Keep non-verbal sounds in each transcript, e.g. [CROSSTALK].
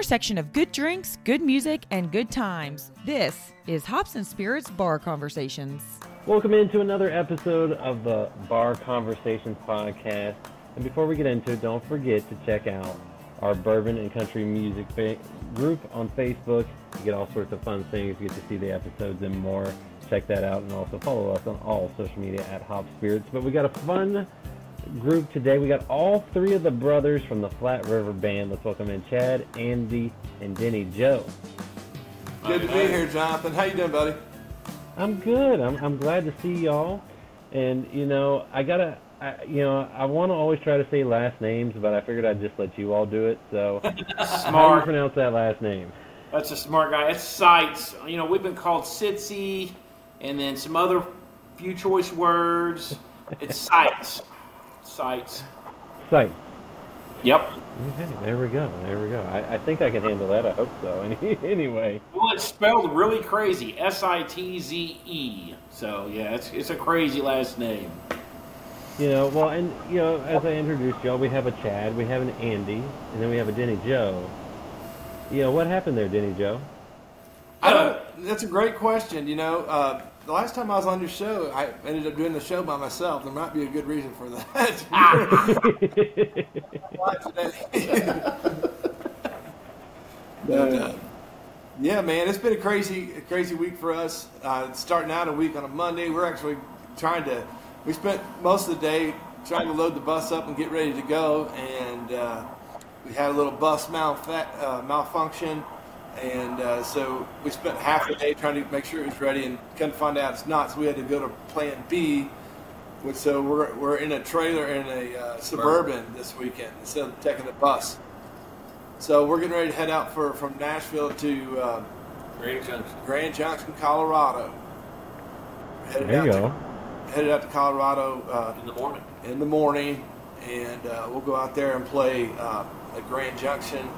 intersection of good drinks, good music, and good times. This is Hops and Spirits Bar Conversations. Welcome into another episode of the Bar Conversations podcast. And before we get into it, don't forget to check out our bourbon and country music fa- group on Facebook. You get all sorts of fun things. You get to see the episodes and more. Check that out, and also follow us on all social media at Hop Spirits. But we got a fun group today. We got all three of the brothers from the Flat River Band. Let's welcome in Chad, Andy, and Denny Joe. Good to be here, Jonathan. How you doing, buddy? I'm good. I'm, I'm glad to see y'all. And you know, I gotta, I, you know, I want to always try to say last names, but I figured I'd just let you all do it. So, [LAUGHS] how do you Smart. pronounce that last name? That's a smart guy. It's Sites. You know, we've been called Sitsy, and then some other few choice words. It's Sites. Sites. Sight. Yep. Okay, there we go. There we go. I, I think I can handle that. I hope so. [LAUGHS] Anyway, Well, it's spelled really crazy. S I T Z E. So yeah, it's it's a crazy last name. you know, well, and you know, as I introduced y'all, we have a Chad, we have an Andy, and then we have a Dennijo. You know, what happened there, Dennijo? I don't. That's a great question. You know, uh, the last time I was on your show, I ended up doing the show by myself. There might be a good reason for that. [LAUGHS] But, uh, yeah, man, it's been a crazy, a crazy week for us. Uh, starting out a week on a Monday, we're actually trying to. We spent most of the day trying to load the bus up and get ready to go, and uh, we had a little bus malfa- uh, malfunction, and uh, so we spent half the day trying to make sure it was ready, and couldn't find out it's not. So we had to go to Plan B. Which, so we're, we're in a trailer in a uh, suburban this weekend instead of taking the bus. So we're getting ready to head out for from Nashville to uh, Grand Junction. Grand Junction, Colorado. Headed There you out go. To, headed out to Colorado uh, In the morning. in the morning, and uh, we'll go out there and play uh, at Grand Junction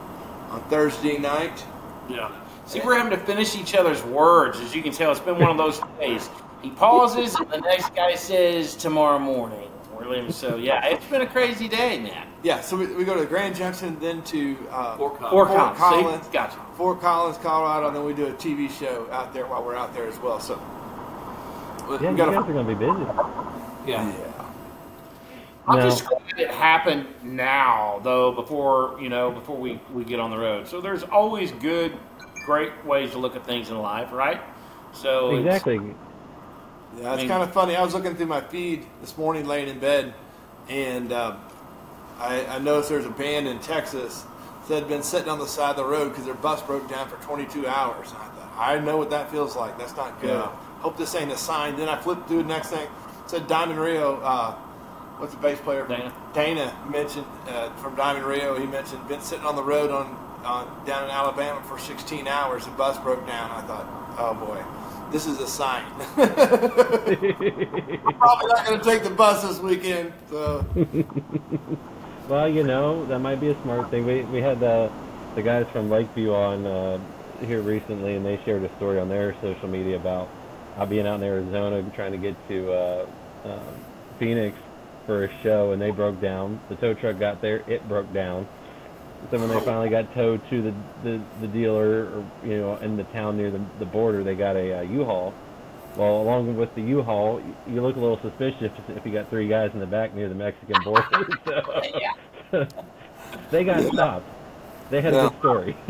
on Thursday night. Yeah. See, we're having to finish each other's words. As you can tell, it's been one of those days. He pauses, and the next guy says tomorrow morning. We're leaving. So yeah, it's been a crazy day, man. Yeah, so we, we go to Grand Junction, then to uh, Fort Fort Collins. Collins. See? Gotcha. Fort Collins, Colorado, and then we do a TV show out there while we're out there as well. So we, Yeah, we you got guys are gonna be busy. Yeah. yeah. I'm No. just glad it happened now, though, before you know, before we, we get on the road. So there's always good, great ways to look at things in life, right? So it's- Exactly. Yeah, it's mean- kind of funny. I was looking through my feed this morning, laying in bed, and um, I, I noticed there's a band in Texas that had been sitting on the side of the road because their bus broke down for 22 hours. And I thought, I know what that feels like. That's not good. Yeah. Hope this ain't a sign. Then I flipped through the next thing. It said Diamond Rio. Uh, what's the bass player? Dana. Dana mentioned uh, from Diamond Rio. He mentioned been sitting on the road on, on down in Alabama for 16 hours. The bus broke down. I thought, oh boy, this is a sign. [LAUGHS] Probably not going to take the bus this weekend. So [LAUGHS] Well, you know, that might be a smart thing. We we had the the guys from Lakeview on uh, here recently, and they shared a story on their social media about uh, being out in Arizona trying to get to uh, uh, Phoenix for a show, and they broke down. The tow truck got there, it broke down. So when they finally got towed to the, the, the dealer, or, you know, in the town near the, the border, they got a uh, U-Haul. Well, along with the U-Haul, you look a little suspicious if you got three guys in the back near the Mexican border. [LAUGHS] so, they got stopped. They had a good story. [LAUGHS]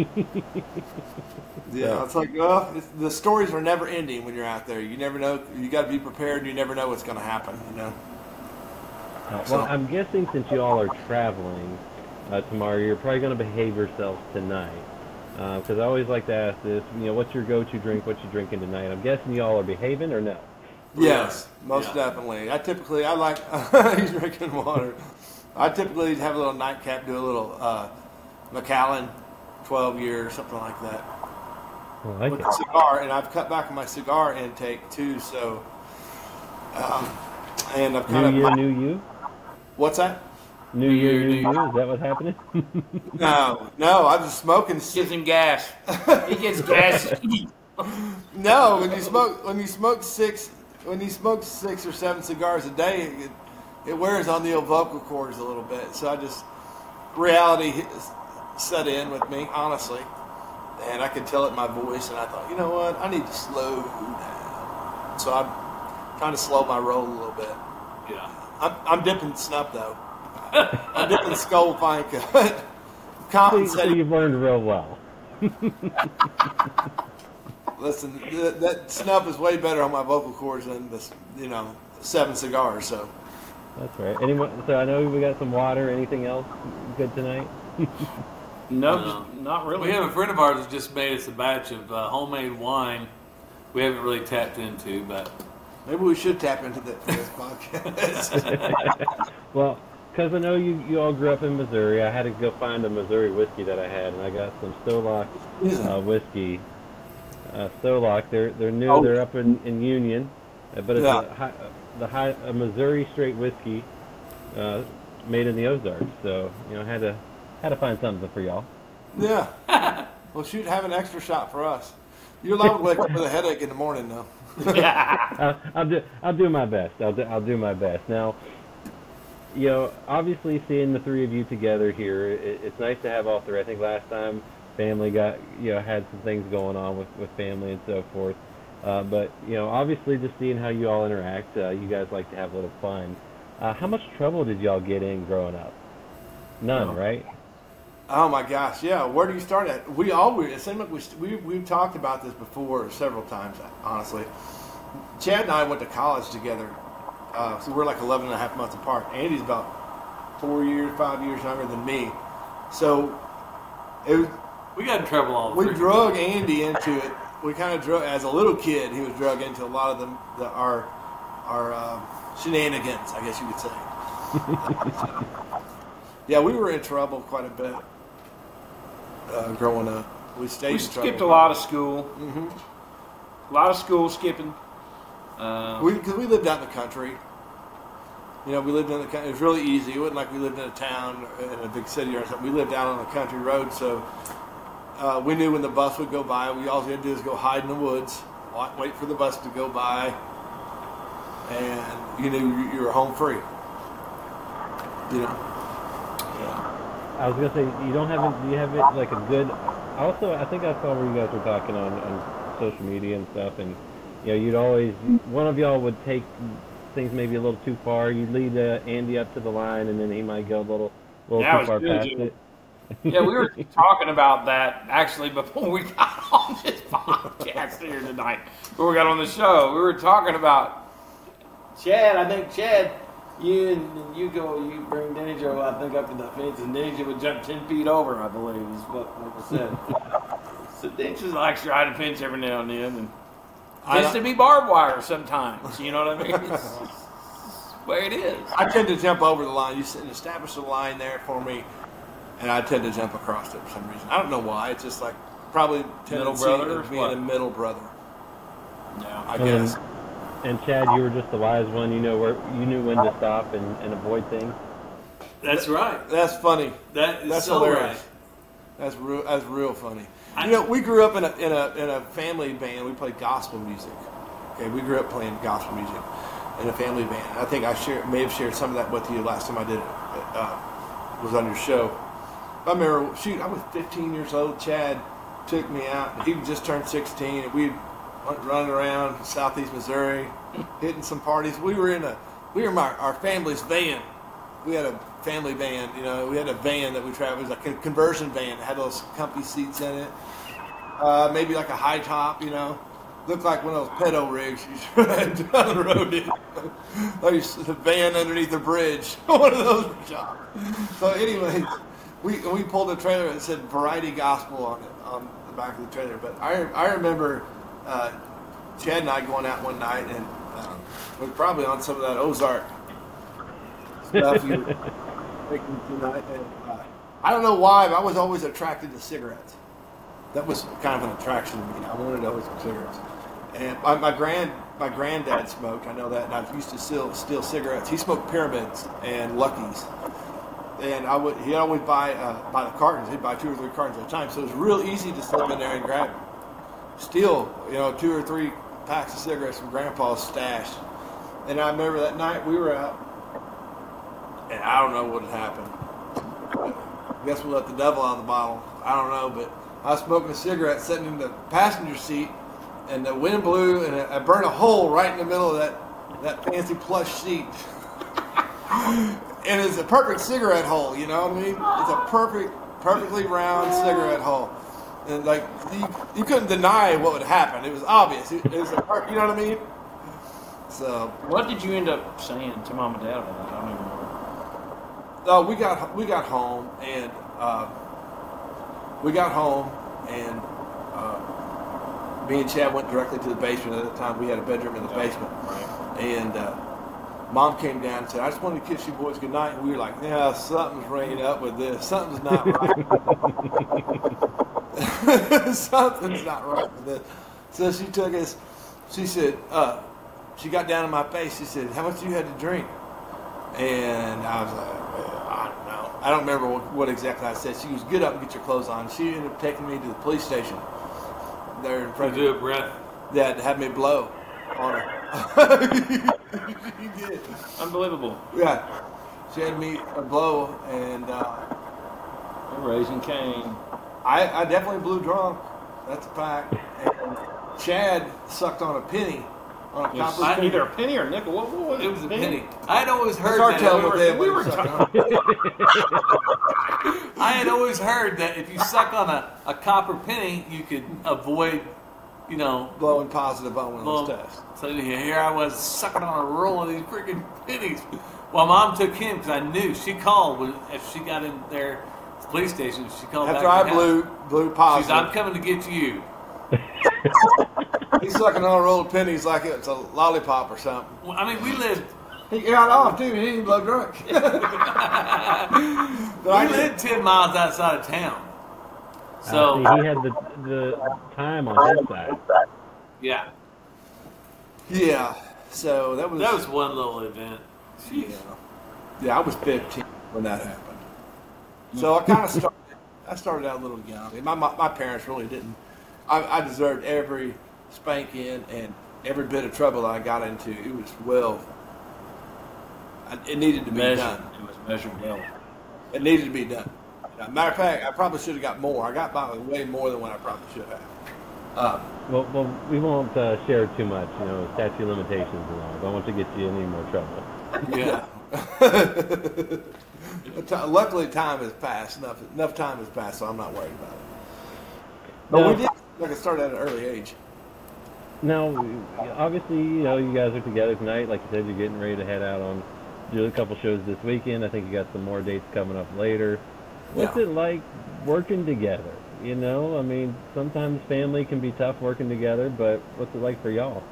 yeah, it's like well, it's, the stories are never ending when you're out there. You never know. You got to be prepared. and You never know what's going to happen. You know. Uh, So- well, I'm guessing since you all are traveling uh, tomorrow, you're probably going to behave yourselves tonight. Because I always like to ask this, you know, what's your go-to drink? What you drinking tonight? I'm guessing you all are behaving or no? Yes, most Yeah. definitely. I typically I like [LAUGHS] he's drinking water. I typically have a little nightcap, do a little uh, Macallan, twelve year or something like that. I like with it. a cigar, and I've cut back on my cigar intake too. So, um, and I've kind New of year, new you. What's that? New year, year, new new you. Is that what's happening? [LAUGHS] No, no, I'm just smoking. gives him gas. he gets [LAUGHS] gas. No, when you smoke when you smoke six when you smoke six or seven cigars a day, it, it wears on the vocal cords a little bit. So I just reality set in with me, honestly, and I could tell it in my voice. And I thought, you know what, I need to slow down. So I kind of slowed my roll a little bit. Yeah. I'm, I'm dipping snuff though. [LAUGHS] I'm dipping Skoal fine [LAUGHS] cut. So, so you've learned real well. [LAUGHS] Listen, th- that snuff is way better on my vocal cords than this, you know, seven cigars. So That's right. Anyone? So I know we got some water. Anything else good tonight? No, No. not really. We have a friend of ours that just made us a batch of uh, homemade wine. We haven't really tapped into, but maybe we should tap into that for this podcast. [LAUGHS] Well, because I know you, you all grew up in Missouri, I had to go find a Missouri whiskey that I had, and I got some Stolock uh, whiskey. Uh, Stolock, they're they're new. Oh. They're up in, in Union, uh, but it's Yeah. a, high, the high a Missouri straight whiskey, uh, made in the Ozarks. So you know, I had to had to find something for y'all. yeah. [LAUGHS] Well, shoot, have an extra shot for us. You're liable to wake up with a headache in the morning, though. I'll, I'll do I'll do my best. I'll do, I'll do my best. Now, you know, obviously seeing the three of you together here, it, it's nice to have all three. I think last time family got you know had some things going on with with family and so forth. Uh, but you know, obviously just seeing how you all interact, uh, you guys like to have a little fun. Uh, how much trouble did y'all get in growing up? None, No. right? Oh my gosh, yeah. Where do you start at? We always it seemed like we we we've talked about this before several times. Honestly, Chad and I went to college together, uh, so we're like 11 and a half months apart. Andy's about four years, five years younger than me. So it was, we got in trouble all the time. we three. drug Andy into it. We kind of drug as a little kid. He was drug into a lot of them the, our our uh, shenanigans, I guess you could say. [LAUGHS] yeah, we were in trouble quite a bit uh, growing up. We stayed. we in skipped a lot of school. Mhm. A lot of school skipping. Uh, We because we lived out in the country. You know, we lived in the country. It was really easy. It wasn't like we lived in a town in a big city or something. We lived out on a country road, so uh, we knew when the bus would go by. We all we had to do is go hide in the woods, wait for the bus to go by, and you knew you- you were home free. You know. I was gonna say you don't have it. You have it like a good? Also, I think I saw where you guys were talking on, on social media and stuff, and you know, you'd always one of y'all would take things maybe a little too far. You'd lead uh, Andy up to the line, and then he might go a little, little too far past it. yeah, we were [LAUGHS] talking about that actually before we got [LAUGHS] on this podcast here tonight. Before we got on the show, we were talking about Chad. I think Chad, you and, and you go, you bring Dennijo, I think, up to the fence, and Dennijo would jump ten feet over. I believe is what, what was said. [LAUGHS] so Denny just likes to ride a fence every now and then, and I tends to be barbed wire sometimes. You know what I mean? It's just the way it is. I tend to jump over the line. You said establish a line there for me, and I tend to jump across it for some reason. I don't know why. It's just like probably Middle tendency brother being what? a middle brother. Yeah. I And guess. Then- And Chad, you were just the wise one. You know where you knew when to stop and, and avoid things. That's right. That's funny. That is That's so hilarious. right. That's real. That's real funny. I- You know, we grew up in a in a in a family band. We played gospel music. Okay, we grew up playing gospel music in a family band. I think I shared, may have shared some of that with you last time I did it. Uh, was on your show. I remember, shoot, I was 15 years old. Chad took me out. He just turned 16, and we went running around southeast Missouri, hitting some parties. We were in a, we were in our, our family's van. We had a family van, you know. We had a van that we traveled. It was like a conversion van. It had those comfy seats in it. Uh, maybe like a high top, you know. Looked like one of those pedo rigs you [LAUGHS] down the road in. like the van underneath the bridge. [LAUGHS] one of those jobs. So anyway, we we pulled a trailer that said Variety Gospel on it on the back of the trailer. But I I remember uh, Chad and I going out one night and we were probably on some of that Ozark stuff you making tonight. And, uh, I don't know why, but I was always attracted to cigarettes. That was kind of an attraction to me. I wanted always cigarettes. And my, my grand my granddad smoked. I know that, and I used to steal steal cigarettes. He smoked pyramids and Luckies, and I would he'd always buy uh, buy the cartons. He'd buy two or three cartons at a time. So it was real easy to slip in there and grab, steal you know two or three packs of cigarettes from Grandpa's stash. And I remember that night we were out, and I don't know what had happened. I guess we let the devil out of the bottle. I don't know, but I was smoking a cigarette sitting in the passenger seat, and the wind blew, and I burned a hole right in the middle of that that fancy plush seat. and it's a perfect cigarette hole, you know what I mean? It's a perfect, perfectly round cigarette hole. And like you, you couldn't deny what would happen. It was obvious. It, it was a, per- you know what I mean? So What did you end up saying to mom and dad about that? I don't even remember. uh, we got we got home and uh, we got home and uh, me and Chad went directly to the basement. At the time, we had a bedroom in the basement. Right. And uh, mom came down and said, I just wanted to kiss you boys goodnight. And we were like, yeah, something's ringing up with this. Something's not right. [LAUGHS] [LAUGHS] something's not right with this. So she took us, she said, uh, she got down in my face. She said, how much you had to drink? And I was like, well, I don't know. I don't remember what, what exactly I said. She was, get up and get your clothes on. She ended up taking me to the police station there in front do of a breath. that had me blow on her. [LAUGHS] he did. Unbelievable. Yeah. She had me a blow, and uh, Raising Cain. I, I definitely blew drunk. That's a fact. And Chad sucked on a penny on a Yes, copper uh, penny. either a penny or a nickel. What, what was It was a penny. I had always heard that. we were- they we were talking- [LAUGHS] I had always heard that if you suck on a, a copper penny, you could avoid, you know, blowing positive on one of those tests. so here I was sucking on a roll of these freaking pennies. Well, mom took him because I knew she called when if she got in there, the police station. She called After back I to the house. blew blew She positive, said, "I'm coming to get you." [LAUGHS] he's sucking on a roll of pennies like it's a lollipop or something. Well, I mean, we lived He got off too. He didn't blow drunk. [LAUGHS] but we I lived ten miles outside of town. Uh, So see, he had the the time on his side. yeah, Yeah. So that was that was one little event. Yeah. Yeah, I was 15 when that happened. So I kind of started. I started out a little young. And My, my my parents really didn't. I, I deserved every spanking and every bit of trouble I got into. It was well. I- It needed to be Measured. done. It was measured well. It needed to be done. Uh, matter of fact, I probably should have got more. I got by with way more than what I probably should have. Uh, Well, well, we won't uh, share too much. You know, statute of limitations and all. I don't want to get you in any more trouble. Yeah, But [LAUGHS] ti- [LAUGHS] Luckily, time has passed. Enough enough time has passed, so I'm not worried about it. But No. we did. Like I started at an early age. Now, obviously, you know, you guys are together tonight. Like you said, you're getting ready to head out on do a couple shows this weekend. I think you got some more dates coming up later. What's Yeah. it like working together? You know, I mean, sometimes family can be tough working together, but what's it like for y'all?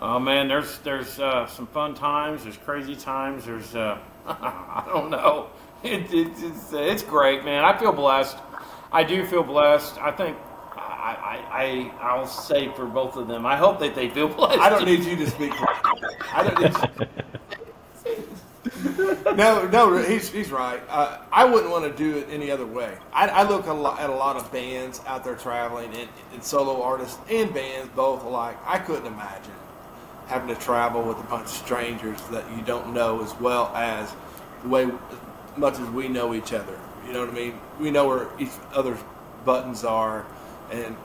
Oh man, there's there's uh, some fun times. There's crazy times. There's uh, [LAUGHS] I don't know. It, it, it's it's great, man. I feel blessed. I do feel blessed. I think I I, I I'll say for both of them. I hope that they feel [LAUGHS] blessed. I don't need you to speak. For I don't need. [LAUGHS] no, no, he's he's right. Uh, I wouldn't want to do it any other way. I, I look a lot, at a lot of bands out there traveling and, and solo artists and bands both alike. I couldn't imagine having to travel with a bunch of strangers that you don't know as well as the way much as we know each other. You know what I mean? We know where each other's buttons are, and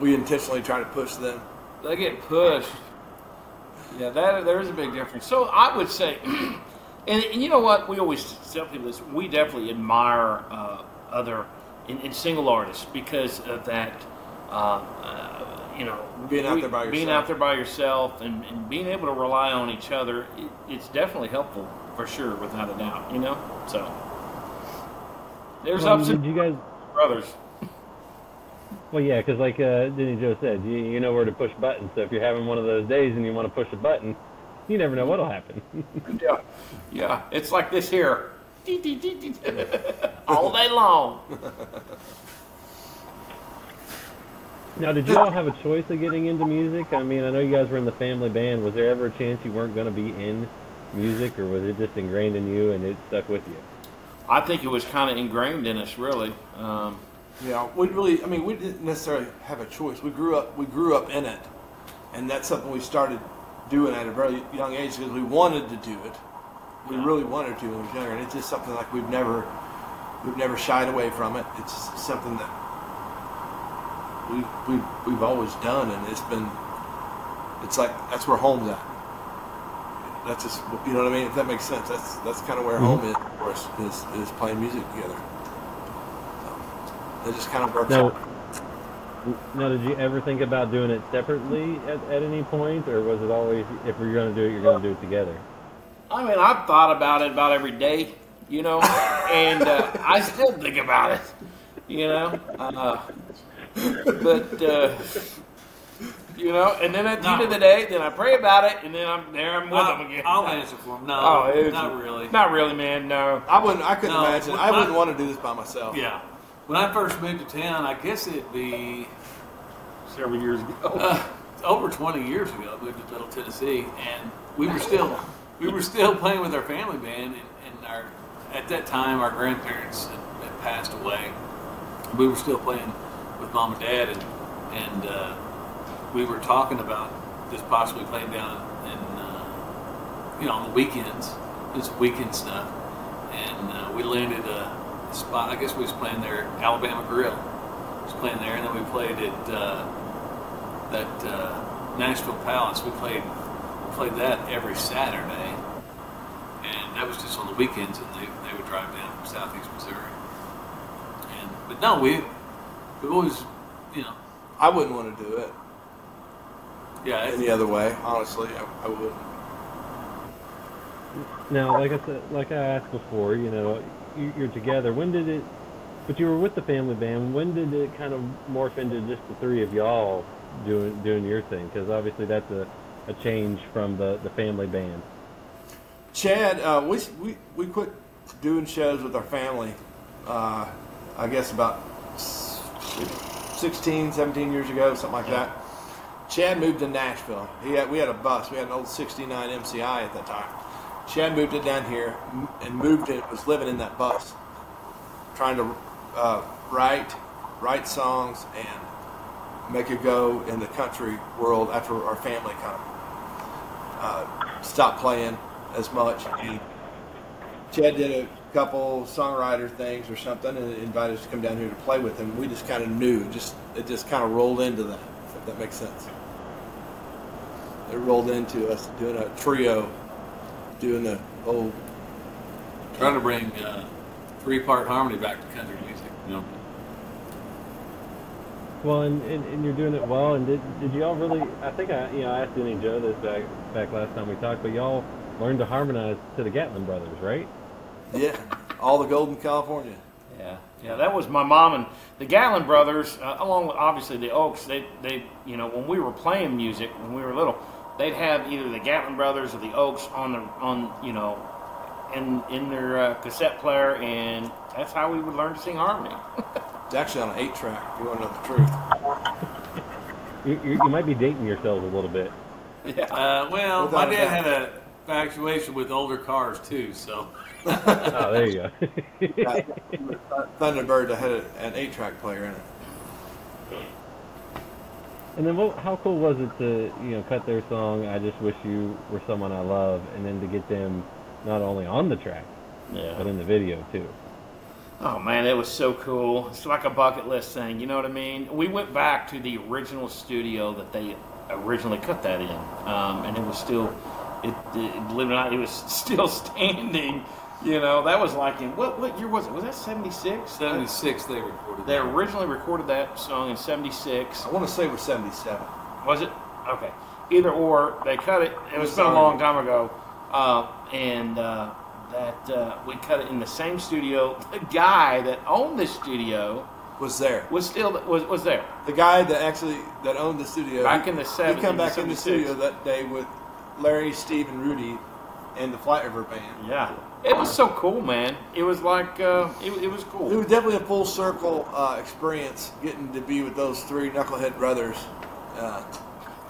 we intentionally try to push them. They get pushed. Yeah, that there is a big difference. So I would say, [CLEARS THROAT] and, and you know what? We always tell people this. We definitely admire uh, other in, in single artists because of that. Uh, uh, you know, Being out we- there by being yourself. out there by yourself, and, and being able to rely on each other. It, it's definitely helpful for sure, without a doubt. You know, so there's Well, ups and you guys? brothers. Well, yeah, because like uh, Dennijo said, you, you know where to push buttons. So if you're having one of those days and you want to push a button, you never know what'll happen. [LAUGHS] Yeah, yeah. It's like this here, [LAUGHS] all day long. Now, did you all have a choice of getting into music? I mean, I know you guys were in the family band. Was there ever a chance you weren't going to be in music, or was it just ingrained in you and it stuck with you? I think it was kind of ingrained in us, really. Um, Yeah, we really. I mean, we didn't necessarily have a choice. We grew up. We grew up in it, and that's something we started doing at a very young age because we wanted to do it. We really wanted to when we was younger, and it's just something like we've never we've never shied away from it. It's something that we we we've always done, and it's been it's like that's where home's at. That's just you know what I mean. If that makes sense, that's that's kind of where Mhm. home is for us is, is playing music together. So it just kind of works Now, out. now, did you ever think about doing it separately at, at any point, or was it always if you're going to do it, you're going to do it together? I mean, I've thought about it about every day, you know, and uh, I still think about it, you know. Uh, but uh, you know, and then at the end of the day, then I pray about it, and then I'm there. I'm with I'll, them again. I'll answer for them. No, Oh, it was- not really. Not really, man. No. I wouldn't. I couldn't No, imagine. I wouldn't I- want to do this by myself. Yeah. When I first moved to town, I guess it'd be Several years ago. [LAUGHS] uh, over 20 years ago. I moved to Middle Tennessee, and we were still we were still playing with our family band, and, and our at that time our grandparents had, had passed away. We were still playing with mom and dad, and and uh, we were talking about just possibly playing down in uh, you know on the weekends, just weekend stuff, and uh, we landed a spot. I guess we was playing there, Alabama Grill. Was playing there, and then we played at uh, that uh, Nashville Palace. We played played that every Saturday, and that was just on the weekends. And they, they would drive down from Southeast Missouri. And but no, we we always you know I wouldn't want to do it yeah it- any other way. Honestly, I, I wouldn't. Now, like I said, like I asked before, you know, you, you're together. When did it? But you were with the family band. When did it kind of morph into just the three of y'all doing doing your thing? Because obviously that's a, a change from the the family band. Chad, uh, we, we we quit doing shows with our family. Uh, I guess about s- 16, 17 years ago, something like that. Chad moved to Nashville. He had, we had a bus. We had an old '69 MCI at that time. Chad moved it down here and moved it. Was living in that bus, trying to uh, write write songs and make a go in the country world after our family kind of uh, stopped playing as much. And Chad did a couple songwriter things or something and invited us to come down here to play with him. We just kind of knew, just it just kind of rolled into that, if that makes sense. It rolled into us doing a trio, doing the old. trying to bring uh, three part harmony back to country music. You know. Well, and, and, and you're doing it well. And did, did y'all really? I think I you know I asked Dennijo this back back last time we talked, but y'all learned to harmonize to the Gatlin brothers, right? Yeah, all the gold in California. Yeah, yeah, that was my mom and the Gatlin brothers, uh, along with obviously the Oaks. They, they, you know, when we were playing music when we were little, they'd have either the Gatlin brothers or the Oaks on the on, you know, in in their uh, cassette player, and that's how we would learn to sing harmony. [LAUGHS] It's actually on an eight track. If you want to know the truth. You, you, you might be dating yourselves a little bit. yeah, Uh, well, Without my dad doubt. had a infatuation with older cars too, so Oh, there you go. [LAUGHS] Thunderbird that had a, an eight track player in it. And then, what, how cool was it to you know cut their song? I just wish you were someone I love, and then to get them not only on the track yeah. but in the video too. Oh man, it was so cool. It's like a bucket list thing, you know what I mean? We went back to the original studio that they originally cut that in, um, and it was still, it, it believe it or not, it was [LAUGHS] still standing. You know, that was like in what what year was it? Was that seventy six? seventy six they recorded. They that. originally recorded that song in seventy six. I want to say it was 77. Was it? Okay. Either or, they cut it. It was been a long time ago, uh, and uh, that uh, we cut it in the same studio. The guy that owned the studio Was there. was still was was there. The guy that actually that owned the studio Back he- in the He 70s, come back in the studio that day with Larry, Steve, and Rudy, and the Flat River band. Yeah, it was so cool, man. It was like uh, it, it was cool. It was definitely a full circle uh, experience getting to be with those three knucklehead brothers. Uh,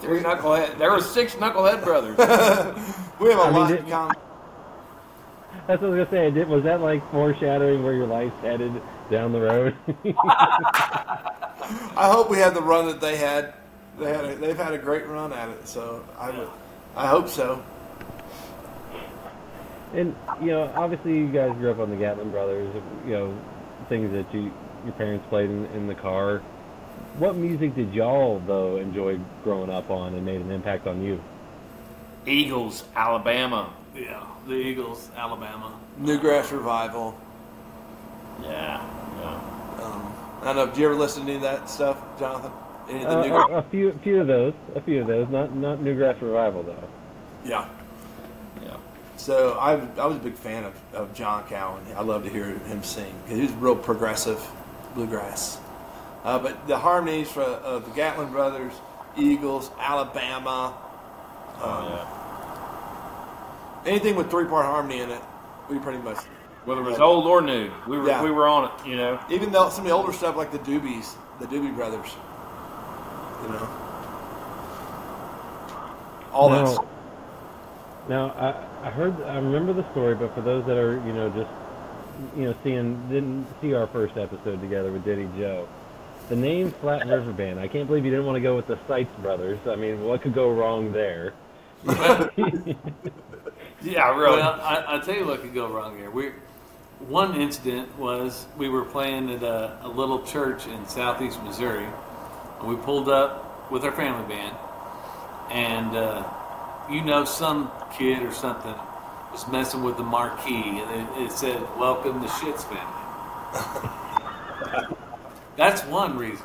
Three knucklehead. There were six knucklehead brothers. [LAUGHS] we have a I lot did- in common. That's what I was gonna say. Did, was that like foreshadowing where your life's headed down the road? [LAUGHS] I hope we had the run that they had. They had a, they've had a great run at it, so I would, I hope so. And you know, obviously, you guys grew up on the Gatlin brothers. You know, things that you your parents played in, in the car. What music did y'all though enjoy growing up on and made an impact on you? Eagles, Alabama. Yeah, the Eagles, Alabama. Newgrass Revival. Yeah, yeah. Um, I don't know. Did you ever listen to any of that stuff, Jonathan? Any of the Uh, Newgrass? a, a few, few of those, a few of those. Not not Newgrass Revival though. yeah. Yeah. So I, I was a big fan of, of John Cowan. I love to hear him sing because he was real progressive bluegrass. Uh, but the harmonies for, of the Gatlin Brothers, Eagles, Alabama, um, yeah. anything with three part harmony in it, we pretty much. Whether it was old or new, we were Yeah. we were on it. You know. Even though some of the older stuff like the Doobies, the Doobie Brothers, you know, all that. Now- I, I heard, I remember the story, but for those that are, you know, just, you know, seeing, didn't see our first episode together with Diddy Joe, the name Flat River Band, I can't believe you didn't want to go with the Sitze Brothers. I mean, what could go wrong there? [LAUGHS] Yeah, really. Well, I, I tell you what could go wrong here. We, one incident was we were playing at a, a little church in southeast Missouri, and we pulled up with our family band, and uh, you know some kid or something was messing with the marquee, and it, it said "Welcome to Shits Family." [LAUGHS] That's one reason.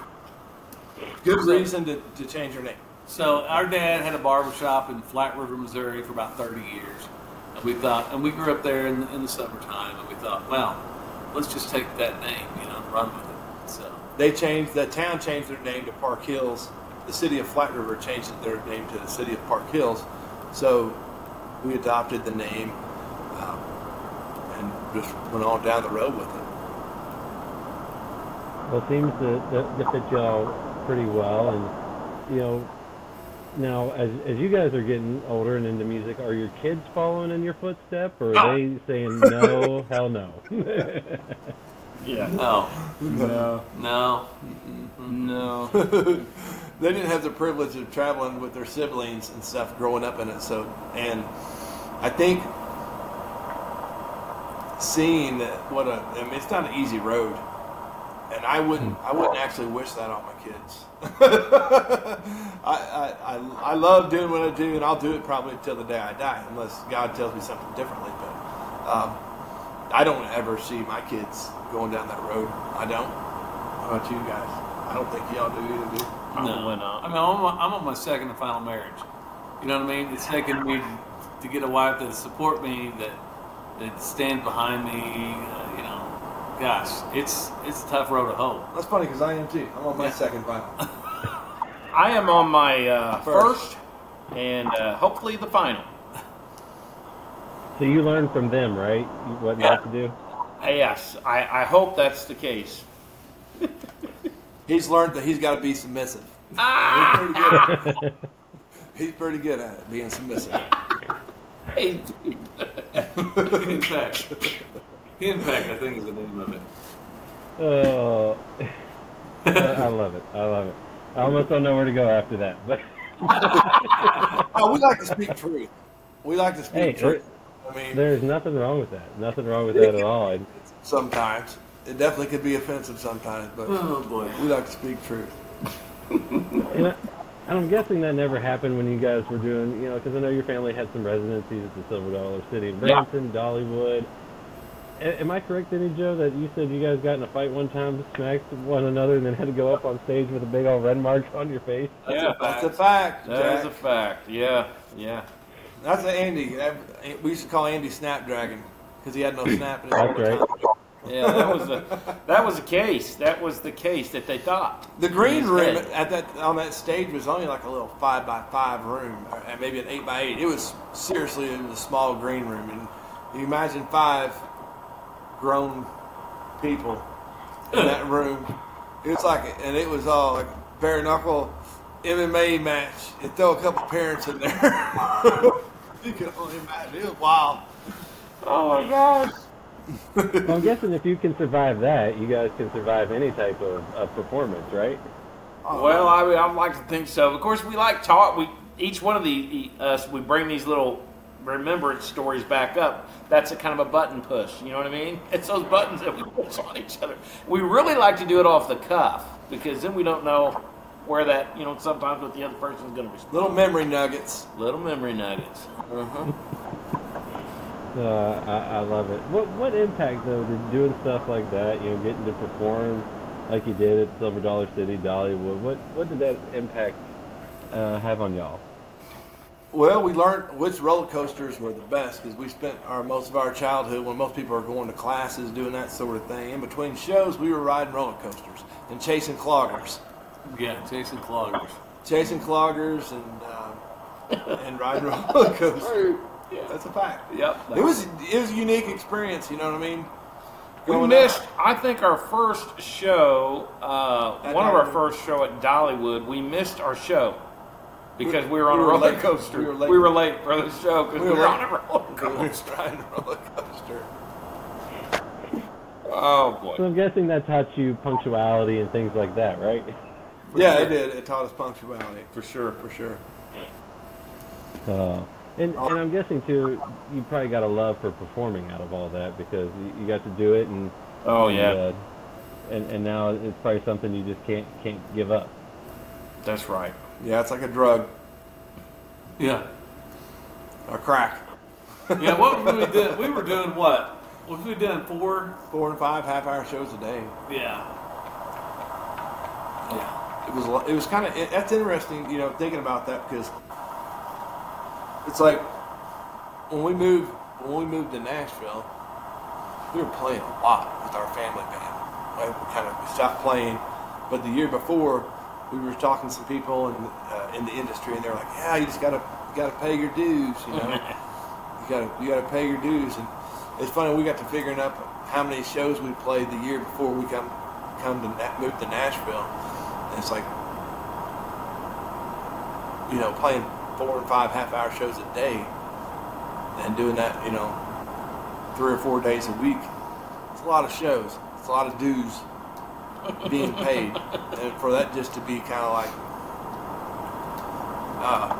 Good reason to, to change your name. So our dad had a barber shop in Flat River, Missouri for about 30 years. And we thought, and we grew up there in, in the summertime, and we thought, well, let's just take that name, you know, and run with it. So, They changed, the town changed their name to Park Hills. The city of Flat River changed their name to the city of Park Hills. So we adopted the name um, and just went on down the road with it. Well, it seems to, to, to fit y'all pretty well, and you know, now as as you guys are getting older and into music, are your kids following in your footsteps or are they saying [LAUGHS] no, hell no? yeah. no, No. no. No. [LAUGHS] they didn't have the privilege of traveling with their siblings and stuff growing up in it. So, and I think seeing that what a, I mean, it's not an easy road. And I wouldn't, I wouldn't actually wish that on my kids. [LAUGHS] I, I, I, I love doing what I do, and I'll do it probably until the day I die, unless God tells me something differently. But um, I don't ever see my kids going down that road. I don't. How about you guys? I don't think y'all do either, do you? Probably not. I mean, I'm on, my, I'm on my second and final marriage. You know what I mean? It's taken me to get a wife that support me, that that stands behind me. Uh, you know, gosh, it's it's a tough road to hoe. That's funny because I am too. I'm on my Yeah. second final. [LAUGHS] I am on my uh, First. first and uh, hopefully the final. so you learn from them, right? What not to do. Yes, I, I hope that's the case. He's learned that he's got to be submissive. Ah! [LAUGHS] He's pretty good. At it. He's pretty good at it, being submissive. Hey, In fact, in fact, I think is the name of it. Oh, I [LAUGHS] I love it. I love it. I almost don't know where to go after that, but [LAUGHS] Oh, we like to speak truth. We like to speak hey, truth. there, I mean, there's nothing wrong with that. Nothing wrong with that at all. Sometimes it definitely could be offensive sometimes, but Oh boy. we like to speak truth. And I, and I'm guessing that never happened when you guys were doing, you know, because I know your family had some residencies at the Silver Dollar City in Yeah. Branson, Dollywood. A- am I correct, Dennijo, that you said you guys got in a fight one time, smacked one another, and then had to go up on stage with a big old red mark on your face? yeah, That's a fact. that is a Jack. fact. Yeah, yeah. That's an Andy. That- We used to call Andy Snapdragon because he had no hmm. snap in his That's right. Yeah, that was a that was a case. That was the case that they thought. The green room dead. at that on that stage was only like a little five by five room, or and maybe an eight by eight. It was seriously it was a small green room, and you imagine five grown people in that [LAUGHS] room. It was like, and it was all like bare knuckle MMA match. And throw a couple parents in there. [LAUGHS] you can only imagine. It was wild. Oh my gosh. Well, I'm guessing if you can survive that, you guys can survive any type of, of performance, right? Well, I mean, I'd like to think so. Of course, we like talk. We each one of the us we bring these little remembrance stories back up, that's a kind of a button push. You know what I mean? [LAUGHS] It's those buttons that we push on each other. We really like to do it off the cuff because then we don't know where that, you know, sometimes what the other person's going to respond. Little memory nuggets. Little memory nuggets. Uh-huh. Uh, I, I love it. What what impact though did doing stuff like that, you know, getting to perform like you did at Silver Dollar City, Dollywood? What what did that impact uh, have on y'all? Well, we learned which roller coasters were the best because we spent our most of our childhood when most people are going to classes doing that sort of thing. In between shows, we were riding roller coasters and chasing cloggers, Yeah, chasing Cloggers. chasing cloggers and uh, and riding [LAUGHS] roller coasters. Yeah. That's a fact. Yep. It was it was a unique experience. You know what I mean? We Growing missed. up. I think our first show, uh, At one of our Dollywood. first show at Dollywood, we missed our show because we were on we a were roller late. coaster. We were late. for the show because we, We were were on a late. roller We coaster. were riding a roller coaster. Oh So boy! I'm guessing that taught you punctuality and things like that, right? yeah, sure. it did. It taught us punctuality For sure. for sure. Uh, and and I'm guessing too, you probably got a love for performing out of all that because you, you got to do it and Oh and, yeah, uh, and and now it's probably something you just can't can't give up. that's right. Yeah, it's like a drug Yeah. a crack. [LAUGHS] Yeah, what were we doing? We were doing what? What were we doing? Four? Four and five half hour shows a day. Yeah. Yeah, it was. a lo- It was kind of. That's interesting, you know, thinking about that because it's like when we moved when we moved to Nashville, we were playing a lot with our family band. Like, we kind of we stopped playing, but the year before, we were talking to some people in uh, in the industry, and they're like, "Yeah, you just gotta you gotta pay your dues, you know, [LAUGHS] you gotta you gotta pay your dues." And it's funny, we got to figuring up how many shows we played the year before we come come to Na- move to Nashville. And it's like, you know, playing four or five half hour shows a day and doing that, you know, three or four days a week. It's a lot of shows. It's a lot of dues being paid. [LAUGHS] and for that just to be kind of like, uh,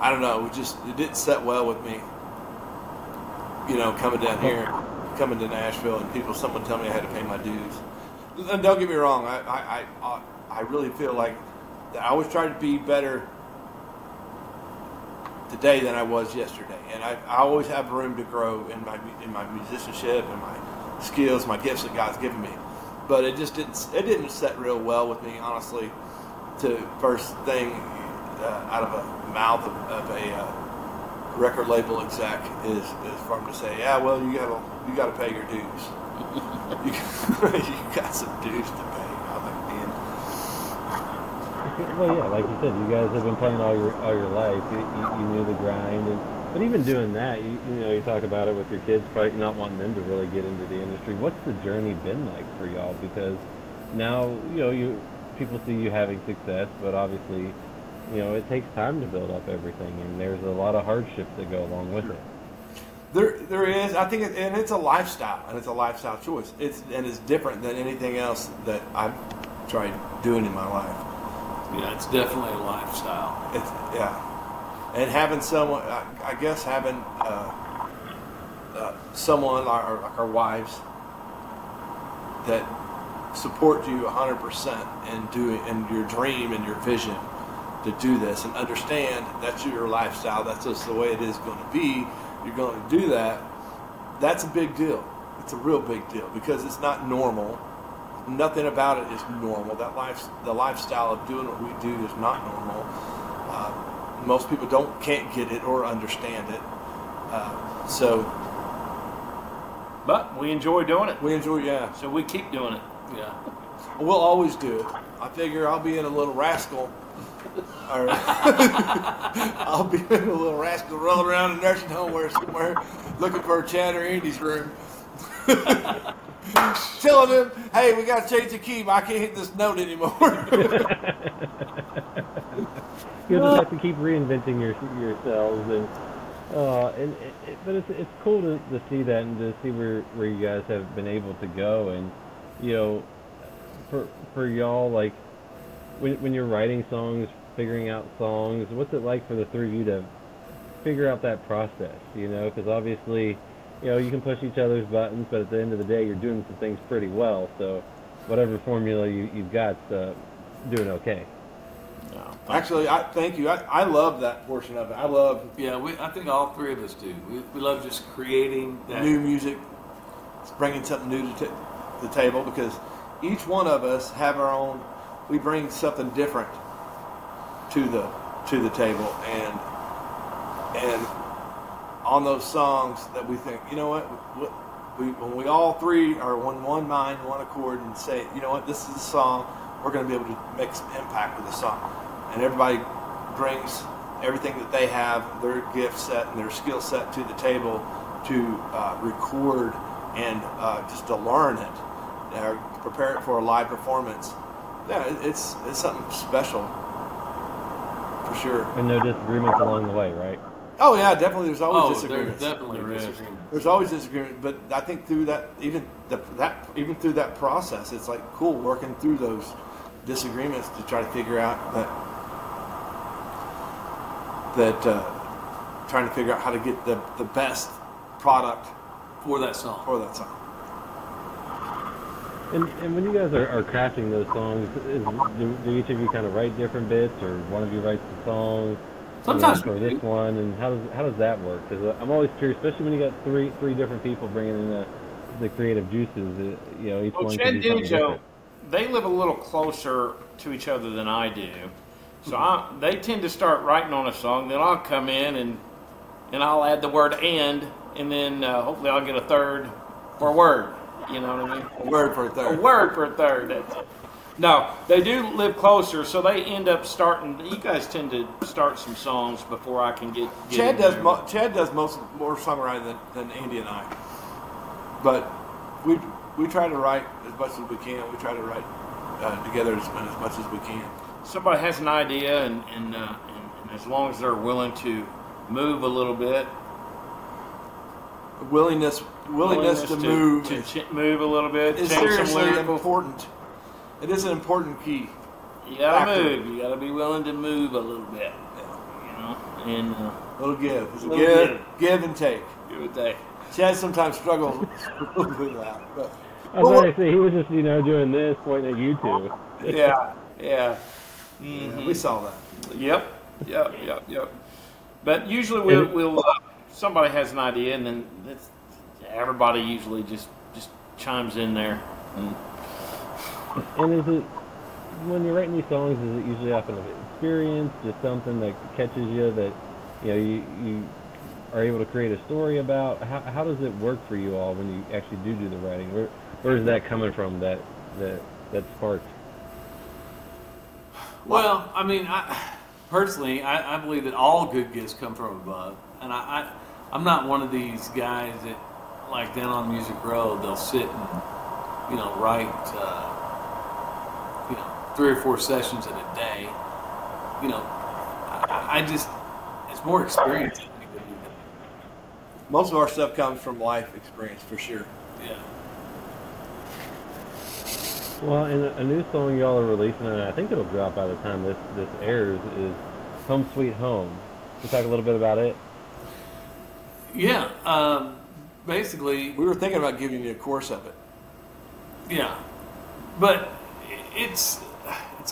I don't know, it just, it didn't set well with me. You know, coming down here, coming to Nashville, and people, someone tell me I had to pay my dues. And don't get me wrong, I, I, I, I really feel like that I always try to be better today than I was yesterday, and I, I always have room to grow in my in my musicianship and my skills, my gifts that God's given me. But it just didn't it didn't set real well with me, honestly. To first thing uh, out of a mouth of, of a uh, record label exec is is for him to say, yeah, well, you gotta you gotta pay your dues. [LAUGHS] you, got some dues to pay. I'm like, man, Well, yeah, like you said, you guys have been playing all your all your life. You, you, you knew the grind, and but even doing that, you, you know, you talk about it with your kids, probably not wanting them to really get into the industry. What's the journey been like for y'all? Because now, you know, you people see you having success, but obviously, you know, it takes time to build up everything, and there's a lot of hardships that go along with it. There, there is. I think, it, and it's a lifestyle, and it's a lifestyle choice. It's and it's different than anything else that I've tried doing in my life. Yeah, it's definitely a lifestyle. It's yeah, and having someone, I, I guess having uh, uh, someone like our, like our wives that support you 100% in doing in your dream and your vision to do this and understand that's your lifestyle that's just the way it is going to be you're going to do that that's a big deal. It's a real big deal because it's not normal nothing about it is normal that life the lifestyle of doing what we do is not normal uh, most people don't can't get it or understand it uh, so But we enjoy doing it, we enjoy yeah so we keep doing it. Yeah. We'll always do it. I figure I'll be in a little rascal. Or [LAUGHS] I'll be in a little rascal rolling around a nursing home where somewhere looking for Chad or Andy's room. [LAUGHS] [LAUGHS] Telling them, hey, we got to change the key. I can't hit this note anymore. [LAUGHS] You'll just have to keep reinventing your, yourselves, and uh, and it, it, but it's it's cool to, to see that and to see where where you guys have been able to go, and you know, for for y'all like when when you're writing songs, figuring out songs, what's it like for the three of you to figure out that process? You know, because obviously, you know, you can push each other's buttons, but at the end of the day, you're doing some things pretty well. So, whatever formula you, you've got, uh, doing okay. No. Actually, I thank you. I, I love that portion of it. I love Yeah, we, I think all three of us do. We, we love just creating that. new music, bringing something new to t- the table because each one of us have our own. We bring something different to the to the table, and and on those songs that we think, you know what, what we when we all three are one one mind, one accord, and say, you know what, this is the song. We're going to be able to make some impact with the song, and everybody brings everything that they have, their gift set and their skill set to the table to uh, record and uh, just to learn it, uh, prepare it for a live performance. Yeah, it's it's something special for sure. And no disagreements along the way, right? Oh yeah, definitely. There's always oh, there disagreements. definitely There is. disagreements. There's always disagreement, but I think through that, even the, that, even through that process, it's like cool working through those disagreements to try to figure out that that uh, trying to figure out how to get the, the best product for that song. for that song. And, and when you guys are, are crafting those songs, is, do, do each of you kind of write different bits, or one of you writes the song? Sometimes for we this one, and how does how does that work? Because I'm always curious, especially when you got three three different people bringing in the, the creative juices. uh, You know, each Well, one Chad can do something Dennijo, different. they live a little closer to each other than I do. So I, they tend to start writing on a song, then I'll come in and and I'll add the word "and," and then uh, hopefully I'll get a third for a word. You know what I mean? A word for a third. A word for a third. That's it. No, they do live closer, so they end up starting. You guys tend to start some songs before I can get. get Chad does mo- Chad does most more songwriting than, than Andy and I. But we we try to write as much as we can. We try to write uh, together as, as much as we can. somebody has an idea, and and, uh, and and as long as they're willing to move a little bit, Willingness willingness, to, move to ch- move a little bit, is seriously important. It is an important key. You gotta factor. move. You gotta be willing to move a little bit. You know, and uh, Little give. It's a Little give, give. give and take. give it that. Chad sometimes struggles [LAUGHS] with that, but I was going to say he was just you know doing this, pointing at you two. Yeah, yeah. yeah, we saw that. Yep, yep, yep, yep. But usually we'll, we'll uh, somebody has an idea, and then everybody usually just just chimes in there. And And is it when you're writing these songs? Is it usually off of experience, just something that catches you that you know you, you are able to create a story about? How, how does it work for you all when you actually do do the writing? Where where is that coming from? That that that spark? Well, I mean, I, personally, I, I believe that all good gifts come from above, and I, I, I'm not one of these guys that, like down on Music Row, they'll sit and, you know, write, uh, three or four sessions in a day. You know, I, I just, it's more experience. Most of our stuff comes from life experience for sure. Yeah. Well, and a, a new song y'all are releasing, and I think it'll drop by the time this this airs, is "Home Sweet Home." Can you talk a little bit about it? Yeah. Um, basically, We were thinking about giving you a course of it. Yeah, but it's it's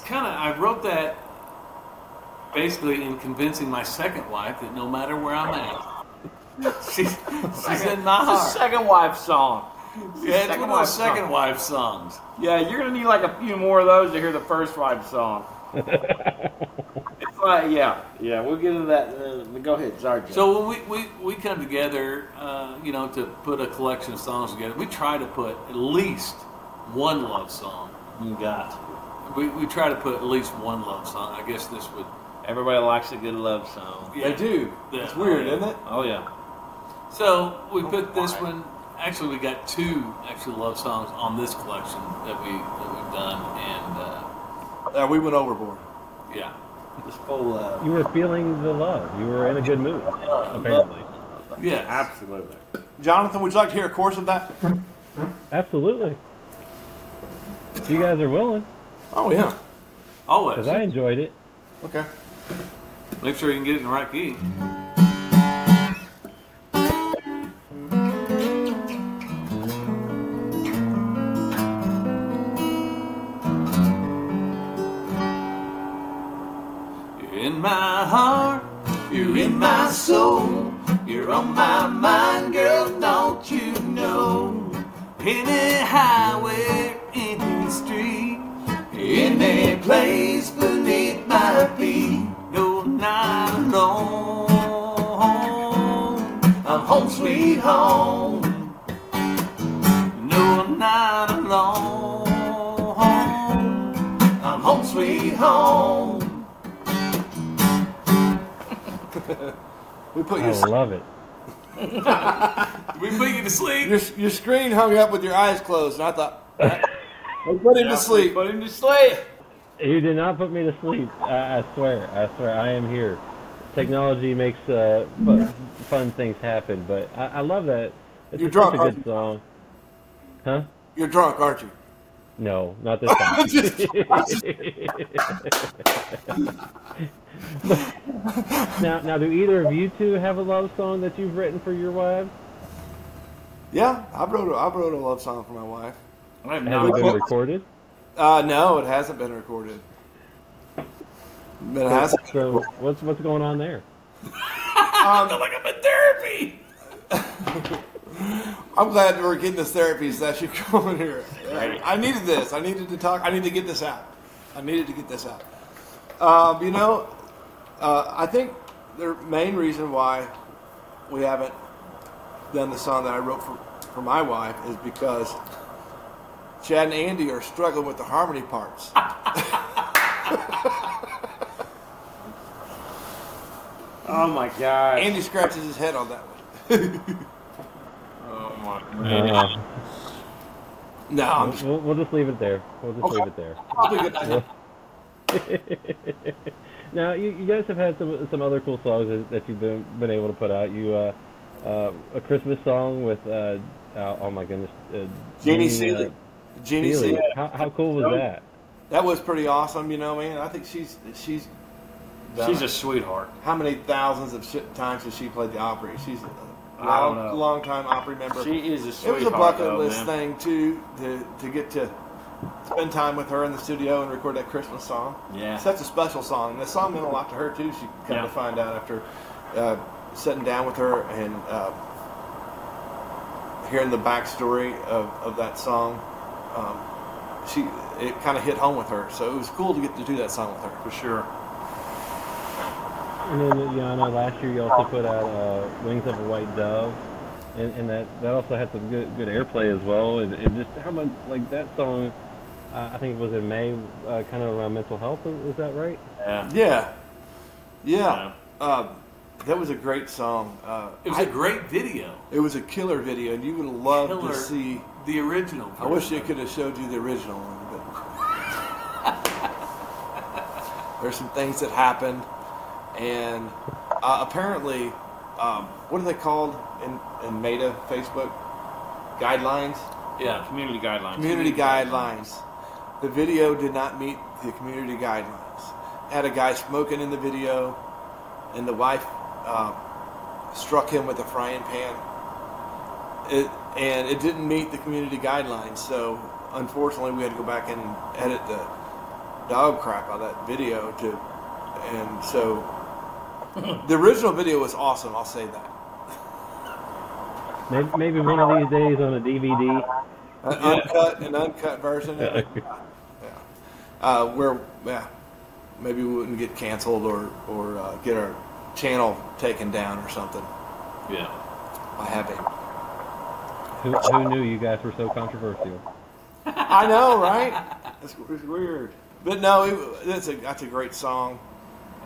kind of I wrote that basically in convincing my second wife that no matter where I'm at, [LAUGHS] she's she's in my it's a second wife song. Yeah, it's second one of wife those second song. wife songs. Yeah, you're gonna need like a few more of those to hear the first wife song. [LAUGHS] it's like yeah, yeah. We'll get into that. Uh, go ahead, sorry. Jeff. So when we, we, we come together, uh, you know, to put a collection of songs together, we try to put at least one love song. you got. We, we try to put at least one love song. I guess this would. Everybody likes a good love song. Yeah. They do. Yeah. It's weird, isn't it? Oh yeah. So we put this one. Actually, we got two actual love songs on this collection that we that we've done, and uh, Uh, we went overboard. yeah, Just full love. You were feeling the love. You were in a good mood, apparently. yeah, Absolutely. Jonathan, would you like to hear a course of that? Absolutely. If you guys are willing, Oh yeah. Always. Because I enjoyed it. Okay. Make sure you can get it in the right key. In my heart, you're in my soul, you're on my mind, girl, don't you know? Penny highway place beneath my feet. No, not alone. I'm home, sweet home. No, I'm not alone. I'm home, sweet home. We put you I your love it. [LAUGHS] We put you to sleep. your, your screen hung up with your eyes closed, and I thought, I put him to sleep. Put him to sleep. You did not put me to sleep. I, I swear. I swear. I am here. Technology makes uh, fun, fun things happen, but I, I love that. It's You're such drunk, a aren't good song. Huh? You're drunk, aren't you? No, not this [LAUGHS] time. [LAUGHS] now, now, do either of you two have a love song that you've written for your wives? Yeah, I wrote a, I wrote a love song for my wife. I have Has no it been recorded? Uh, no, it hasn't been recorded. But it hasn't. So, what's what's going on there? [LAUGHS] Um, like I'm in therapy. [LAUGHS] I'm glad we're getting this therapy session [LAUGHS] going here. I needed this. I needed to talk. I need to get this out. I needed to get this out. Um, you know, uh, I think the main reason why we haven't done the song that I wrote for, for my wife is because Chad and Andy are struggling with the harmony parts. [LAUGHS] Oh my god. Andy scratches his head on that one. Oh my man. Uh, No, I'm just, we'll, we'll just leave it there. We'll just leave it there. I'll be good. [LAUGHS] now, you, you guys have had some some other cool songs that, that you've been been able to put out. You uh, uh, a Christmas song with uh, uh, oh my goodness, uh, Jeannie Jeannie, Seely. Jeannie Seely. Seely. How, how cool was that? That was pretty awesome, you know, man. I think she's she's done She's a sweetheart. how many thousands of shit times has she played the Opry? She's a long, long time Opry member. She is a sweetheart. it was a bucket though, list man. thing too to to get to spend time with her in the studio and record that Christmas song. Yeah. such a special song. And the song meant a lot to her too. She kind Yeah. of find out after uh, sitting down with her and uh, hearing the backstory of, of that song. Um, she it kind of hit home with her, so it was cool to get to do that song with her. For sure. And then, you know, I know last year you also put out uh, Wings of a White Dove, and, and that, that also had some good good airplay as well. And, and just how much, like that song, uh, I think it was in May, uh, kind of around mental health, is, is that right? Yeah. Yeah, yeah. Uh, that was a great song. Uh, It was a great video. it was a killer video, and you would love Killer. to see. The original. I wish they could have showed you the original one, but [LAUGHS] there's some things that happened, and uh, apparently, um, what are they called in in Meta Facebook guidelines? Yeah. Community guidelines. Community guidelines. The video did not meet the community guidelines. Had a guy smoking in the video, and the wife uh, struck him with a frying pan. It, and it didn't meet the community guidelines, so unfortunately we had to go back and edit the dog crap out of that video to, and so [LAUGHS] the original video was awesome. I'll say that. Maybe, maybe one of these days on a DVD. An uncut, an uncut version. [LAUGHS] Of. Yeah. Uh, where, yeah, maybe we wouldn't get canceled or or uh, get our channel taken down or something Yeah. by having. Who, who knew you guys were so controversial? I know, right? It's, it's weird, but no, it, that's a that's a great song,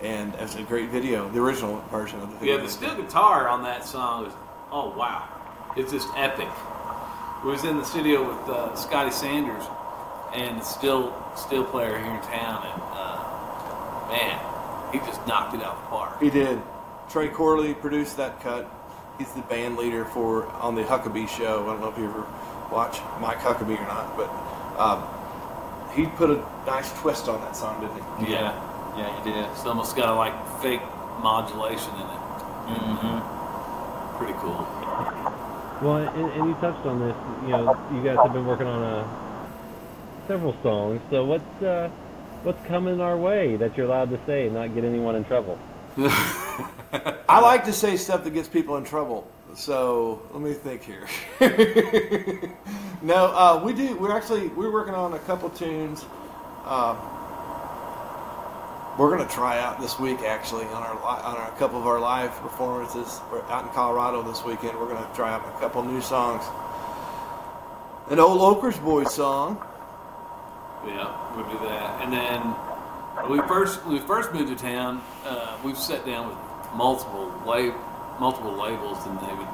and it's a great video. The original version of the video. Yeah, the steel guitar on that song is, oh wow, it's just epic. We was in the studio with uh, Scotty Sanders and the steel steel player here in town, and uh, man, he just knocked it out of the park. He did. Trey Corley produced that cut. He's the band leader for on the Huckabee show. I don't know if you ever watch Mike Huckabee or not, but um, he put a nice twist on that song, didn't he? Yeah, Yeah, you did. it's almost got a like fake modulation in it. Mm-hmm. Pretty cool. Well, and, and you touched on this. You know, you guys have been working on uh, several songs. So what's uh, what's coming our way that you're allowed to say and not get anyone in trouble? [LAUGHS] I like to say stuff that gets people in trouble. So let me think here. [LAUGHS] no, uh, we do. We're actually we're working on a couple tunes. Uh, we're to try out this week actually on our on our, a couple of our live performances. We're out in Colorado this weekend. We're to try out a couple new songs. An old Oak Ridge Boys song. Yeah, we'll do that. And then when we first when we first moved to town, uh, we've sat down with multiple lab, multiple labels, and they would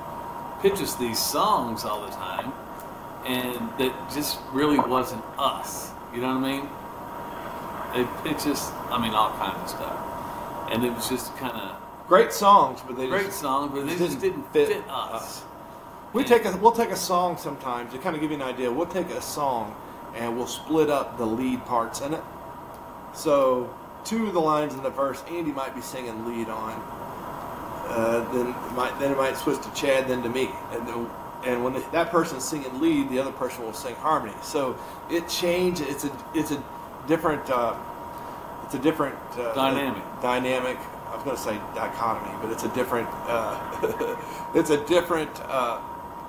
pitch us these songs all the time, and that just really wasn't us. You know what I mean? They pitch us, I mean, all kinds of stuff, and it was just kind of Great songs, but they great just, songs, but they just didn't fit, us. We take a we'll take a song sometimes to kind of give you an idea. We'll take a song and we'll split up the lead parts in it. So two of the lines in the verse, Andy might be singing lead on. Uh, then it might then it might switch to Chad, then to me, and the, and when that person's singing lead, the other person will sing harmony. So it changes. It's a it's a different uh, it's a different uh, Dynamic. Dynamic. I was going to say dichotomy, but it's a different. Uh, [LAUGHS] it's a different. Uh,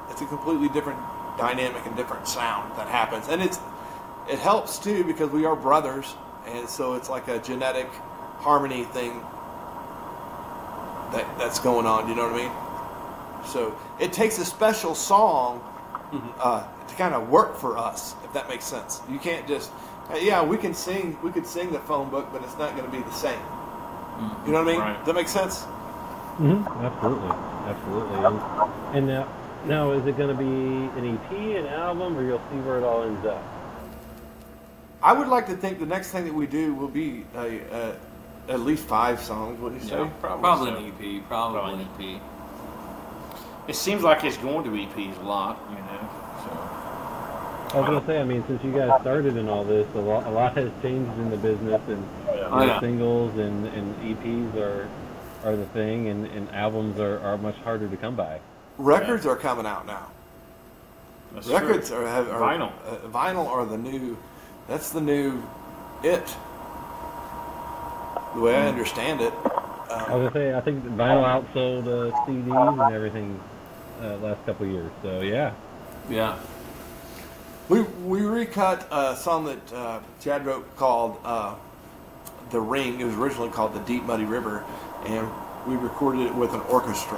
it's a completely different dynamic and different sound that happens, and it's it helps too because we are brothers, and so it's like a genetic harmony thing that that's going on. You know what I mean? So it takes a special song uh, to kind of work for us, if that makes sense. You can't just, uh, yeah, we can sing, we could sing the phone book, but it's not going to be the same. You know what I mean? Right. Does that make sense? hmm Absolutely, absolutely. And, and now, now is it going to be an EP, an album, or you'll see where it all ends up? I would like to think the next thing that we do will be a, a, at least five songs. What do you say? Yeah, probably, Probably so. an EP, probably Probably. an EP. It seems like it's going to EPs a lot, you know. So I was going to say, I mean, since you guys started in all this, a lot, a lot has changed in the business, and Oh, yeah. singles and, and EPs are are the thing, and, and albums are, are much harder to come by. Records are coming out now. that's Records true. are, have, are Vinyl. Uh, vinyl are the new. That's the new it. The way I understand it. I was going to say, I think vinyl outsold uh, CDs and everything uh, last couple of years. So yeah, Yeah. We we recut a song that uh, Chad wrote called uh, "The Ring." It was originally called "The Deep Muddy River," and we recorded it with an orchestra,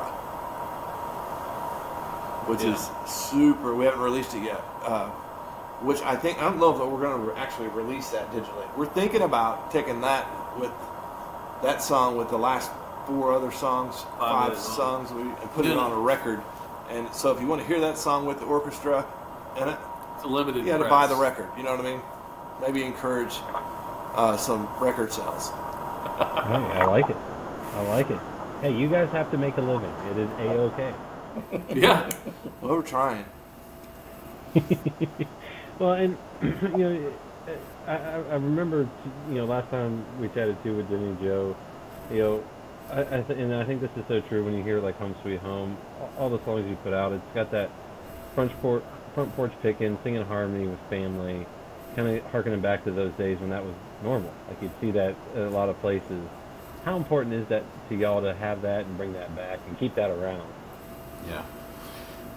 which Yeah. is super. We haven't released it yet. Uh, which I think I don't know if we're going to actually release that digitally. We're thinking about taking that with that song with the last four other songs, Five five songs. songs, we, and put it on a record. And so, if you want to hear that song with the orchestra in it, It's a limited you got to buy the record. You know what I mean? Maybe encourage uh, some record sales. hey, I like it. I like it. Hey, you guys have to make a living. It is a okay. [LAUGHS] Yeah. Well, we're trying. [LAUGHS] Well, and [CLEARS THROAT] you know, I, I remember you know last time we chatted too with Dennijo, you know, I, I th- and I think this is so true when you hear like Home Sweet Home, all- the songs you put out, it's got that front porch front porch picking, singing harmony with family, kind of harkening back to those days when that was normal. Like you'd see that at a lot of places. How important is that to y'all to have that and bring that back and keep that around? Yeah,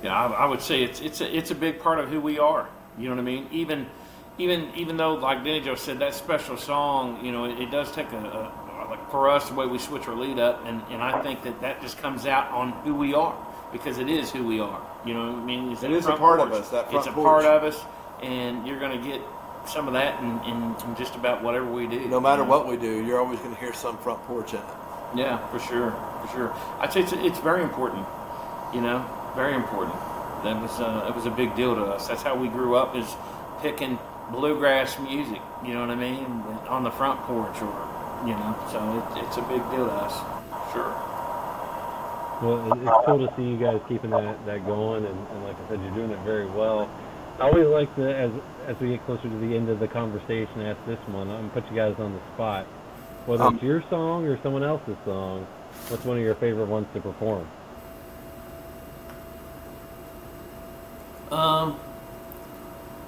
yeah. I, I would say it's it's a, it's a big part of who we are. You know what I mean? Even even even though, like Joe said, that special song, you know, it, it does take a, a like for us the way we switch our lead up, and and I think that that just comes out on who we are because it is who we are. You know what I mean? It's It that is a part of us, that it's a porch. part of us, and you're going to get some of that in, in, in just about whatever we do. No matter you know? what we do, you're always going to hear some front porch in it. Yeah, for sure, for sure. I'd say it's, it's very important. You know, very important. That was uh, it was a big deal to us. That's how we grew up is picking bluegrass music. You know what I mean? On the front porch, or you know, so it, it's a big deal to us. Sure. Well, it's cool to see you guys keeping that, that going, and, and like I said, you're doing it very well. I always like to, as as we get closer to the end of the conversation, ask this one. I'm gonna put you guys on the spot. Whether Um, it's your song or someone else's song, what's one of your favorite ones to perform? Um,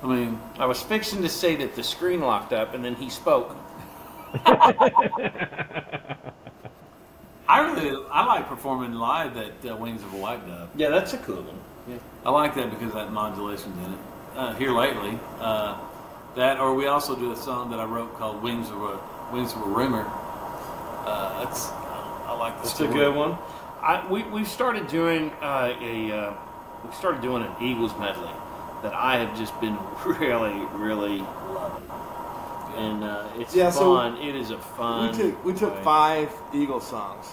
I mean, I was fixing to say that the screen locked up, and then he spoke. I really I like performing live that uh, Wings of a White Dove. Yeah, that's a cool one. Yeah. I like that because that modulation's in it. Uh, here lately, uh, that or we also do a song that I wrote called Wings of a Wings of a Rimmer. Uh, that's I like the That's a good one. I, we we started doing uh, a uh, we started doing an Eagles medley that I have just been [LAUGHS] really really loving, and uh, it's Yeah, so fun. it is a fun. We took we took way. five Eagle songs.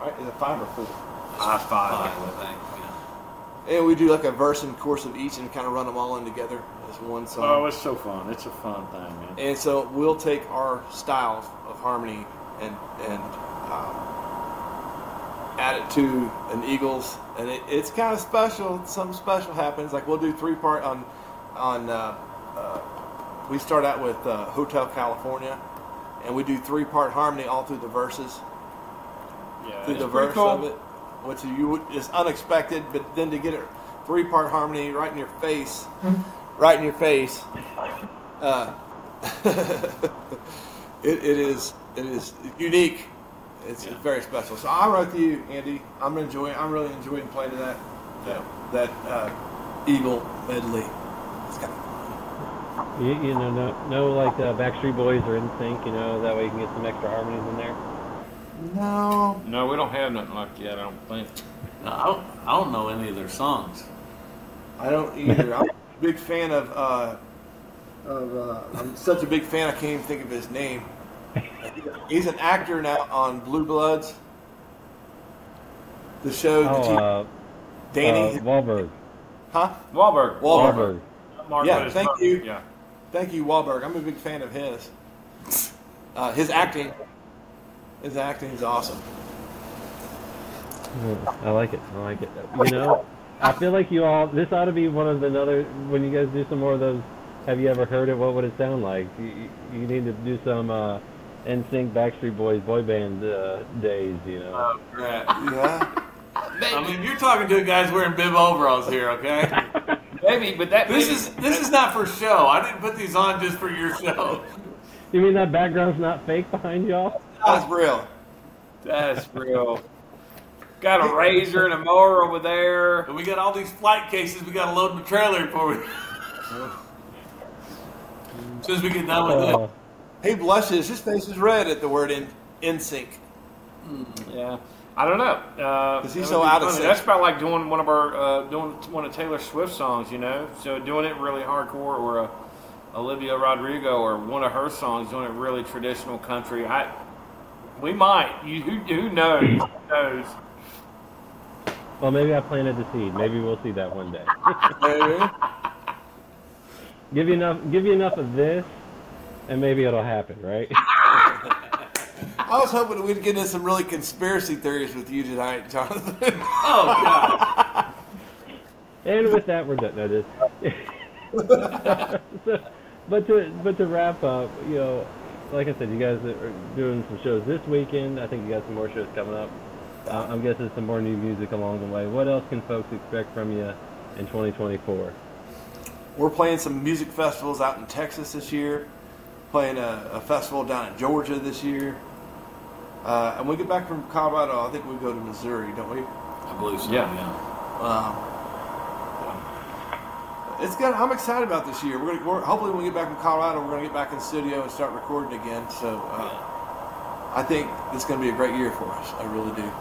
Right? Is it five or four? high five. Five, I think. Yeah. And we do like a verse and chorus of each and kind of run them all in together as one song. Oh, it's so fun! It's a fun thing, man. And so we'll take our style of harmony and and um, add it to an Eagles, and it, it's kind of special. Something special happens. Like we'll do three part on on. Uh, uh, we start out with uh, Hotel California, and we do three part harmony all through the verses, Yeah, through the verse cool. of it, which you is unexpected. But then to get it three part harmony right in your face, right in your face. Uh, [LAUGHS] it, it is it is unique. It's Yeah. very special. So I'm with you, Andy. I'm enjoying. I'm really enjoying playing that that that uh, Eagle medley. It's kind of You, you know, no, no, like uh, Backstreet Boys or NSYNC. You know, that way you can get some extra harmonies in there. no. No, we don't have nothing like that. I don't think. No, I don't, I don't know any of their songs. I don't either. I'm a big fan of. Uh, of uh, I'm such a big fan. I can't even think of his name. [LAUGHS] He's an actor now on Blue Bloods. The show, Oh, TV uh, Danny, uh, Wahlberg. huh? Wahlberg. Wahlberg. Wahlberg. Mark Yeah, thank brother. you. Yeah. Thank you, Wahlberg. I'm a big fan of his. Uh, his acting, his acting is awesome. I like it. I like it. You know, I feel like you all. This ought to be one of the another. When you guys do some more of those, have you ever heard it? What would it sound like? You, you you need to do some uh, NSYNC, Backstreet Boys, boy band uh, days. You know. Oh, crap. [LAUGHS] Yeah. I mean, you're talking to guys wearing bib overalls here, okay? [LAUGHS] Maybe, but that This maybe- is this is not for show. I didn't put these on just for your show. [LAUGHS] you mean that background's not fake behind y'all? That's real. that's real. Got a razor and a mower over there. And we got all these flight cases we got to load in the trailer for we. as soon as we get done with Uh, it. He blushes. His face is red at the word in in sync. Yeah, I don't know. Uh, 'Cause he's so be out of sync. That's about like doing one of our uh, doing one of Taylor Swift songs, you know. So doing it really hardcore, or a Olivia Rodrigo, or one of her songs, doing it really traditional country. I we might. You who, who knows? Who knows? well, maybe I planted the seed. Maybe we'll see that one day. [LAUGHS] Give you enough. Give you enough of this, and maybe it'll happen, right? [LAUGHS] I was hoping that we'd get into some really conspiracy theories with you tonight, Jonathan. Oh god. [LAUGHS] And with that, we're done. No, just, so, [LAUGHS] but to but to wrap up, you know, like I said, you guys are doing some shows this weekend. I think you got some more shows coming up. Uh, I'm guessing some more new music along the way. What else can folks expect from you in 2024? We're playing some music festivals out in Texas this year. Playing a, a festival down in Georgia this year. Uh, and we get back from Colorado. I think we go to Missouri, don't we? I believe so. Yeah. yeah. Um, it's good. I'm excited about this year. We're gonna we're, hopefully when we get back from Colorado, we're gonna get back in studio and start recording again. So uh, I think it's gonna be a great year for us. I really do.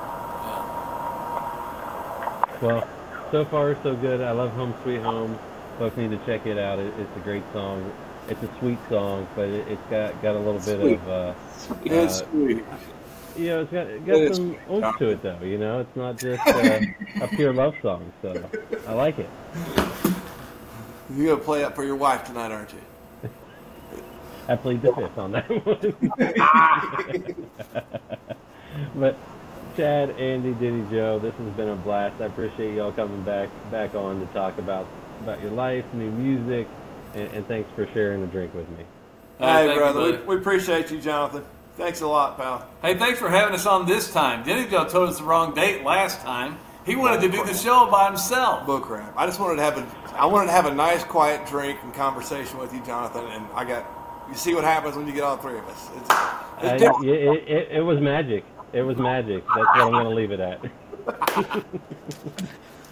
Well, so far so good. I love Home Sweet Home. Folks need to check it out. It, it's a great song. It's a sweet song, but it, it's got got a little bit Sweet. of. Uh, Uh, sweet. you know, it's got it It got is some oomph to it though. You know, it's not just uh, a pure love song. So I like it. You're gonna play that for your wife tonight, aren't you? I played the fifth on that [LAUGHS] one. but Chad, Andy, Diddy, Joe, this has been a blast. I appreciate y'all coming back back on to talk about about your life, new music, and, and thanks for sharing a drink with me. Hey, brother. You, we, we, appreciate you, Jonathan. Thanks a lot, pal. Hey, thanks for having us on this time. Dennijo told us the wrong date last time. He wanted to do the show by himself. Book crap. I just wanted to have a, I wanted to have a nice, quiet drink and conversation with you, Jonathan. And I got, you see what happens when you get all three of us. It's, it's it, it, it was magic. It was magic. That's what I'm going to leave it at. [LAUGHS]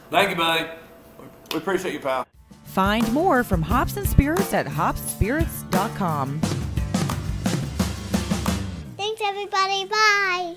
[LAUGHS] Thank you, buddy. We appreciate you, pal. Find more from Hops and Spirits at hopspirits.com. Thanks, everybody. Bye.